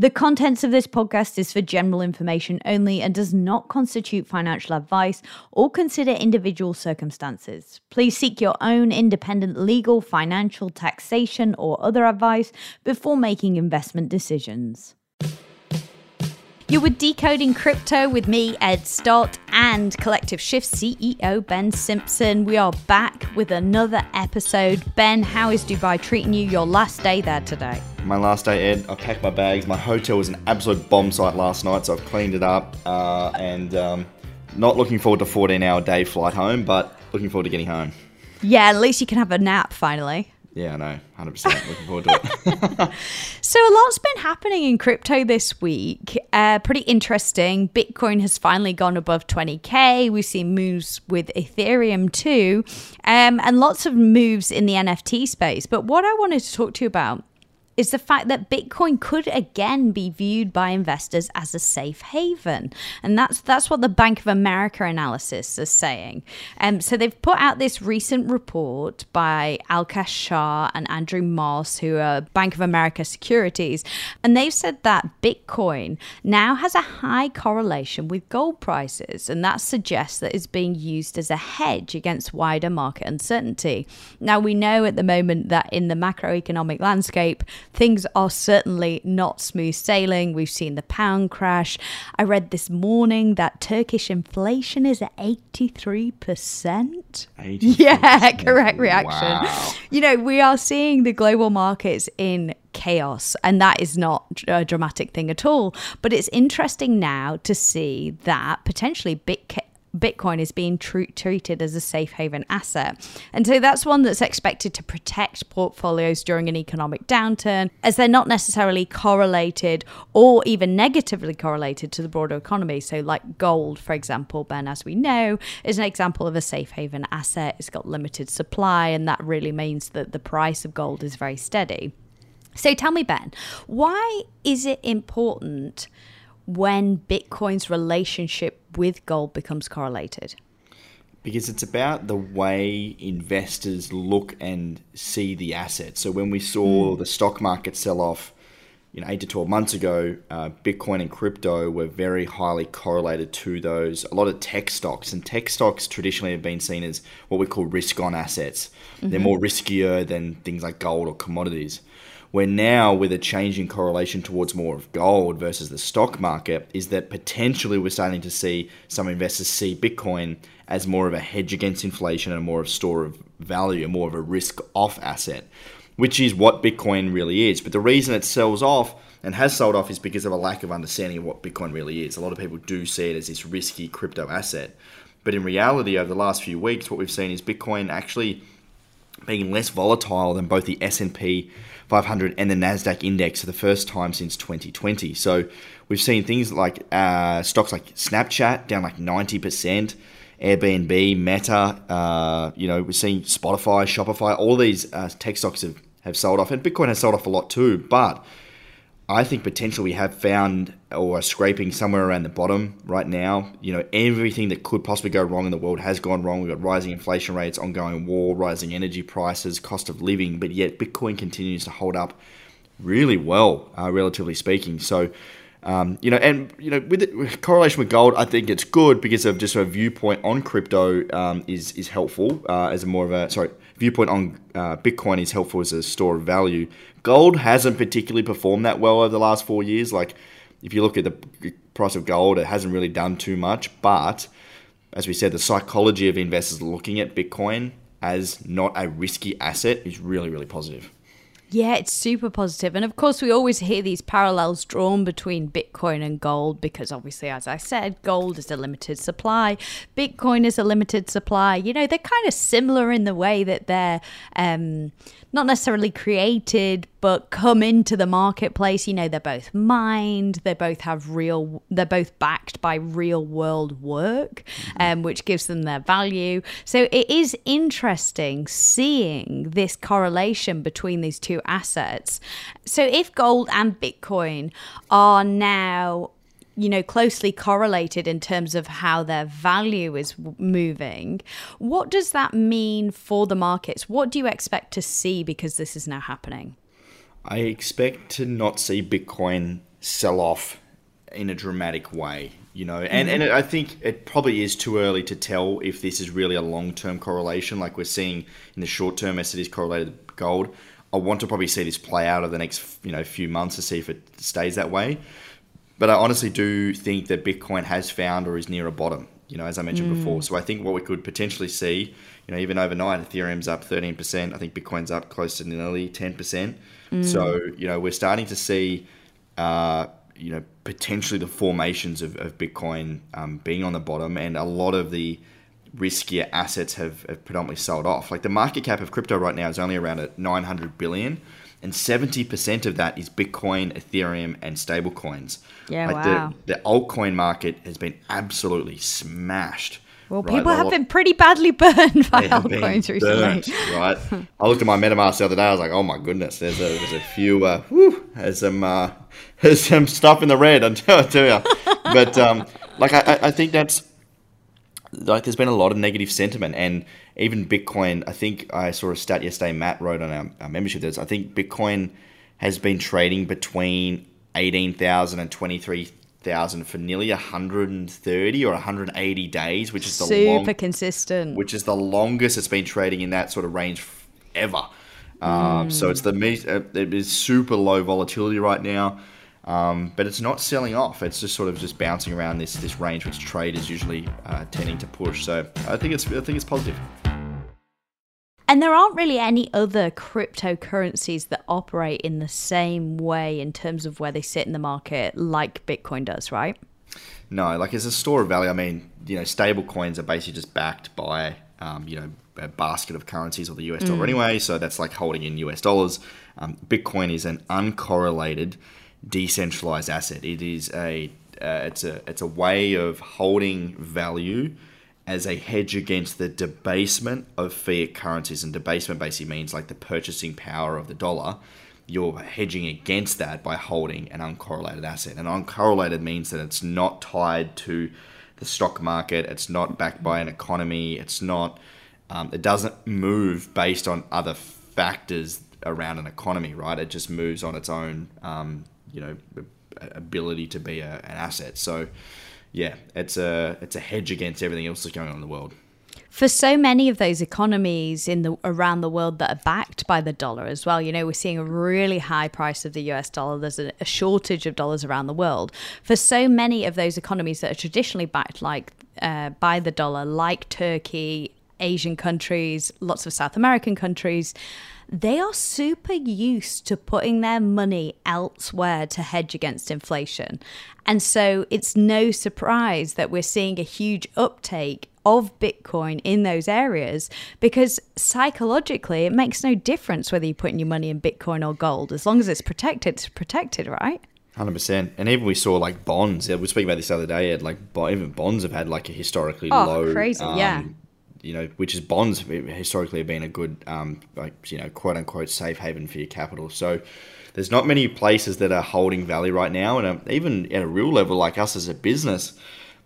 The contents of this podcast is for general information only and does not constitute financial advice or consider individual circumstances. Please seek your own independent legal, financial, taxation, or other advice before making investment decisions. You were decoding crypto with me, Ed Stott, and Collective Shift CEO Ben Simpson. We are back with another episode. Ben, how is Dubai treating you your last day there today? My last day, Ed, I packed my bags. My hotel was an absolute bomb site last night, so I've cleaned it up uh, and um, not looking forward to 14 hour day flight home, but looking forward to getting home. Yeah, at least you can have a nap finally. Yeah, I know, 100%. Looking forward to it. so, a lot's been happening in crypto this week. Uh, pretty interesting. Bitcoin has finally gone above 20K. We've seen moves with Ethereum too, um, and lots of moves in the NFT space. But what I wanted to talk to you about is the fact that Bitcoin could again be viewed by investors as a safe haven. And that's that's what the Bank of America analysis is saying. Um, so they've put out this recent report by Alkesh Shah and Andrew Moss, who are Bank of America securities, and they've said that Bitcoin now has a high correlation with gold prices, and that suggests that it's being used as a hedge against wider market uncertainty. Now we know at the moment that in the macroeconomic landscape, things are certainly not smooth sailing. We've seen the pound crash. I read this morning that Turkish inflation is at 83%. 83%. Yeah, correct reaction. Wow. You know, we are seeing the global markets in chaos and that is not a dramatic thing at all but it's interesting now to see that potentially Bitcoin Bitcoin is being tr- treated as a safe haven asset. And so that's one that's expected to protect portfolios during an economic downturn, as they're not necessarily correlated or even negatively correlated to the broader economy. So, like gold, for example, Ben, as we know, is an example of a safe haven asset. It's got limited supply, and that really means that the price of gold is very steady. So, tell me, Ben, why is it important? When Bitcoin's relationship with gold becomes correlated? Because it's about the way investors look and see the asset. So when we saw mm. the stock market sell off, you know, eight to twelve months ago, uh, Bitcoin and crypto were very highly correlated to those. A lot of tech stocks and tech stocks traditionally have been seen as what we call risk-on assets. Mm-hmm. They're more riskier than things like gold or commodities where now with a change in correlation towards more of gold versus the stock market is that potentially we're starting to see some investors see Bitcoin as more of a hedge against inflation and more of a store of value more of a risk off asset, which is what Bitcoin really is. But the reason it sells off and has sold off is because of a lack of understanding of what Bitcoin really is. A lot of people do see it as this risky crypto asset. But in reality, over the last few weeks, what we've seen is Bitcoin actually being less volatile than both the S&P 500 and the Nasdaq index for the first time since 2020. So we've seen things like uh, stocks like Snapchat down like 90%, Airbnb, Meta. Uh, you know, we're seeing Spotify, Shopify. All these uh, tech stocks have have sold off, and Bitcoin has sold off a lot too. But I think potentially we have found or are scraping somewhere around the bottom right now. You know, everything that could possibly go wrong in the world has gone wrong. We've got rising inflation rates, ongoing war, rising energy prices, cost of living, but yet Bitcoin continues to hold up really well, uh, relatively speaking. So, um, you know, and you know, with, it, with, correlation with gold, I think it's good because of just a viewpoint on crypto um, is is helpful uh, as a more of a sorry viewpoint on uh, Bitcoin is helpful as a store of value. Gold hasn't particularly performed that well over the last four years. Like, if you look at the price of gold, it hasn't really done too much. But as we said, the psychology of investors looking at Bitcoin as not a risky asset is really, really positive. Yeah, it's super positive. And of course, we always hear these parallels drawn between Bitcoin and gold because, obviously, as I said, gold is a limited supply, Bitcoin is a limited supply. You know, they're kind of similar in the way that they're. Um, not necessarily created, but come into the marketplace. You know, they're both mined, they both have real, they're both backed by real world work, mm-hmm. um, which gives them their value. So it is interesting seeing this correlation between these two assets. So if gold and Bitcoin are now you know closely correlated in terms of how their value is moving what does that mean for the markets what do you expect to see because this is now happening i expect to not see bitcoin sell off in a dramatic way, you know. And mm-hmm. and I think it probably is too early to tell if this is really a long term correlation, like we're seeing in the short term as it is correlated with gold. I want to probably see this play out over the next you know few months to see if it stays that way. But I honestly do think that Bitcoin has found or is near a bottom. You know, as I mentioned mm. before. So I think what we could potentially see, you know, even overnight, Ethereum's up 13%. I think Bitcoin's up close to nearly 10%. Mm. So, you know, we're starting to see, uh, you know, potentially the formations of, of Bitcoin um, being on the bottom and a lot of the riskier assets have, have predominantly sold off. Like the market cap of crypto right now is only around at 900 billion and 70% of that is Bitcoin, Ethereum, and stablecoins. Yeah, like wow. The, the altcoin market has been absolutely smashed. Well, right? people like have been pretty badly burned by altcoins recently. Burnt, right? I looked at my MetaMask the other day. I was like, "Oh my goodness, there's a there's a few, uh, whew, there's some uh, there's some stuff in the red." I tell, you, but um, like I, I think that's like there's been a lot of negative sentiment and even Bitcoin. I think I saw a stat yesterday. Matt wrote on our, our membership. There's I think Bitcoin has been trading between eighteen thousand and twenty three thousand for nearly 130 or 180 days, which is the super long, consistent. Which is the longest it's been trading in that sort of range ever. Um, mm. So it's the uh, it is super low volatility right now. Um, but it's not selling off. It's just sort of just bouncing around this this range, which trade is usually uh, tending to push. So I think it's I think it's positive. And there aren't really any other cryptocurrencies that operate in the same way in terms of where they sit in the market, like Bitcoin does, right? No, like as a store of value. I mean, you know, stable coins are basically just backed by, um, you know, a basket of currencies or the US dollar mm. anyway. So that's like holding in US dollars. Um, Bitcoin is an uncorrelated decentralized asset. It is a uh, it's a it's a way of holding value as a hedge against the debasement of fiat currencies. And debasement basically means like the purchasing power of the dollar. You're hedging against that by holding an uncorrelated asset. And uncorrelated means that it's not tied to the stock market. It's not backed by an economy. It's not. Um, it doesn't move based on other factors around an economy, right? It just moves on its own um, you know ability to be a, an asset. So yeah, it's a it's a hedge against everything else that's going on in the world. For so many of those economies in the around the world that are backed by the dollar as well, you know, we're seeing a really high price of the US dollar. There's a, a shortage of dollars around the world. For so many of those economies that are traditionally backed like uh, by the dollar, like Turkey, Asian countries, lots of South American countries, they are super used to putting their money elsewhere to hedge against inflation. And so it's no surprise that we're seeing a huge uptake of Bitcoin in those areas because psychologically it makes no difference whether you're putting your money in Bitcoin or gold. As long as it's protected, it's protected, right? Hundred percent, and even we saw like bonds. Yeah, we were speaking about this the other day. Like even bonds have had like a historically oh, low, crazy, um, yeah, you know, which is bonds historically have been a good, um, like, you know, quote unquote safe haven for your capital. So there's not many places that are holding value right now. And um, even at a real level, like us as a business,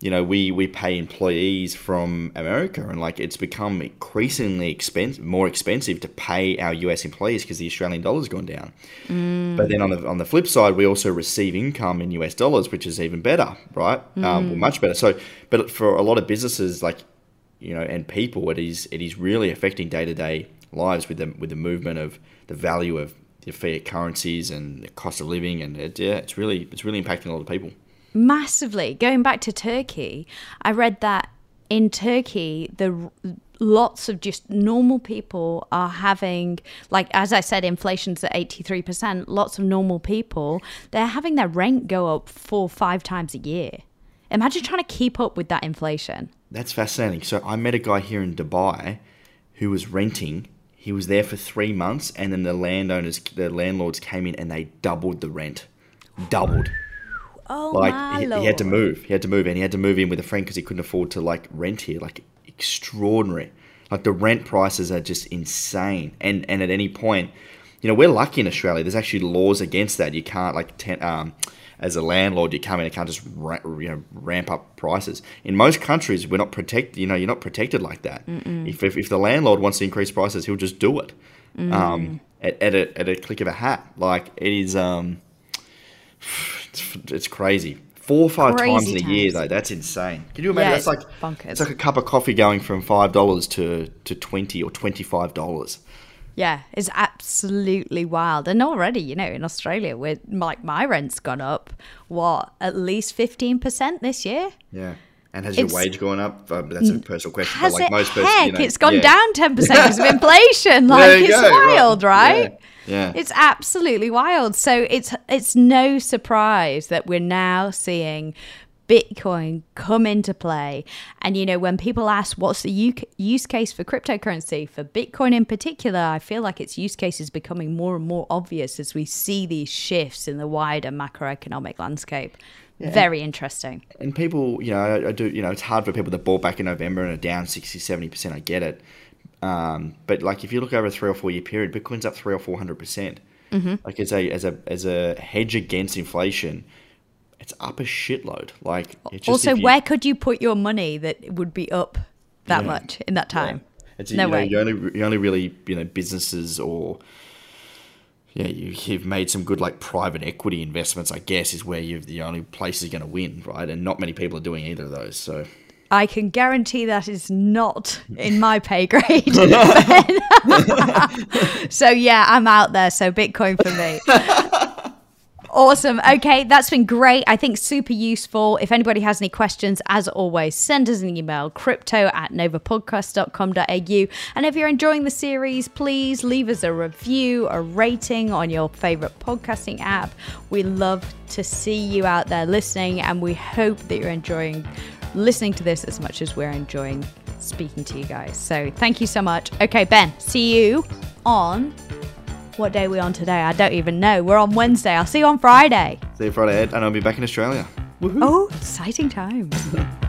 you know, we, we pay employees from America and like it's become increasingly expensive, more expensive to pay our US employees because the Australian dollar's gone down. Mm. But then on the, on the flip side, we also receive income in US dollars, which is even better, right? Mm. Um, well, much better. So, but for a lot of businesses, like you know, and people, it is it is really affecting day to day lives with the with the movement of the value of the fiat currencies and the cost of living, and it, yeah, it's really it's really impacting a lot of people. Massively. Going back to Turkey, I read that in Turkey, the lots of just normal people are having like as i said inflation's at 83% lots of normal people they're having their rent go up four five times a year imagine trying to keep up with that inflation that's fascinating. So I met a guy here in Dubai who was renting. He was there for three months, and then the landowners, the landlords came in and they doubled the rent, doubled. Oh like my he, Lord. he had to move. He had to move, and he had to move in with a friend because he couldn't afford to like rent here. Like extraordinary. Like the rent prices are just insane, and and at any point, you know, we're lucky in Australia. There's actually laws against that. You can't like ten, um, as a landlord, you come in and can't just ra- you know ramp up prices. In most countries, we're not protected. You know, you're not protected like that. If, if, if the landlord wants to increase prices, he'll just do it um, at, at, a, at a click of a hat. Like it is. Um, It's, it's crazy. Four or five Crazy times in a year, though. That's insane. Can you imagine? Yeah, that's like bonkers. it's like a cup of coffee going from five dollars to to twenty or twenty five dollars. Yeah, it's absolutely wild. And already, you know, in Australia, where like my rent's gone up, what, at least 15% this year? Yeah. And has It's- your wage gone up? Uh, that's a personal question. Has but like it? most Heck, pers- you know, it's gone yeah. down 10% because of inflation. Like, it's go, wild, right? Yeah. It's absolutely wild. So it's it's no surprise that we're now seeing Bitcoin come into play. And you know, when people ask what's the use case for cryptocurrency, for Bitcoin in particular, I feel like its use case is becoming more and more obvious as we see these shifts in the wider macroeconomic landscape. Very interesting. and people, you know, I, I do, you know, it's hard for people that bought back in November and are down 60, 70%. I get it. Um, but like if you look over a three or four year period, Bitcoin's up three or 400%. percent Mm-hmm. Like as a, as a, as a hedge against inflation, it's up a shitload. Like it's just also, you- where could you put your money that would be up that Yeah. much in that time? It's, No you know, way. You only, you only really, you know, businesses or, yeah, you, you've made some good like private equity investments. I guess is where you've the only place is going to win, right? And not many people are doing either of those. So I can guarantee that is not in my pay grade. so yeah, I'm out there. So Bitcoin for me. Awesome. Okay, that's been great. I think super useful. If anybody has any questions, as always, send us an email crypto at novapodcast.com.au. And if you're enjoying the series, please leave us a review, a rating on your favorite podcasting app. We love to see you out there listening, and we hope that you're enjoying listening to this as much as we're enjoying speaking to you guys. So thank you so much. Okay, Ben, see you on what day are we on today? I don't even know. We're on Wednesday. I'll see you on Friday. see you Friday, Ed, and I'll be back in Australia. Oh, exciting times.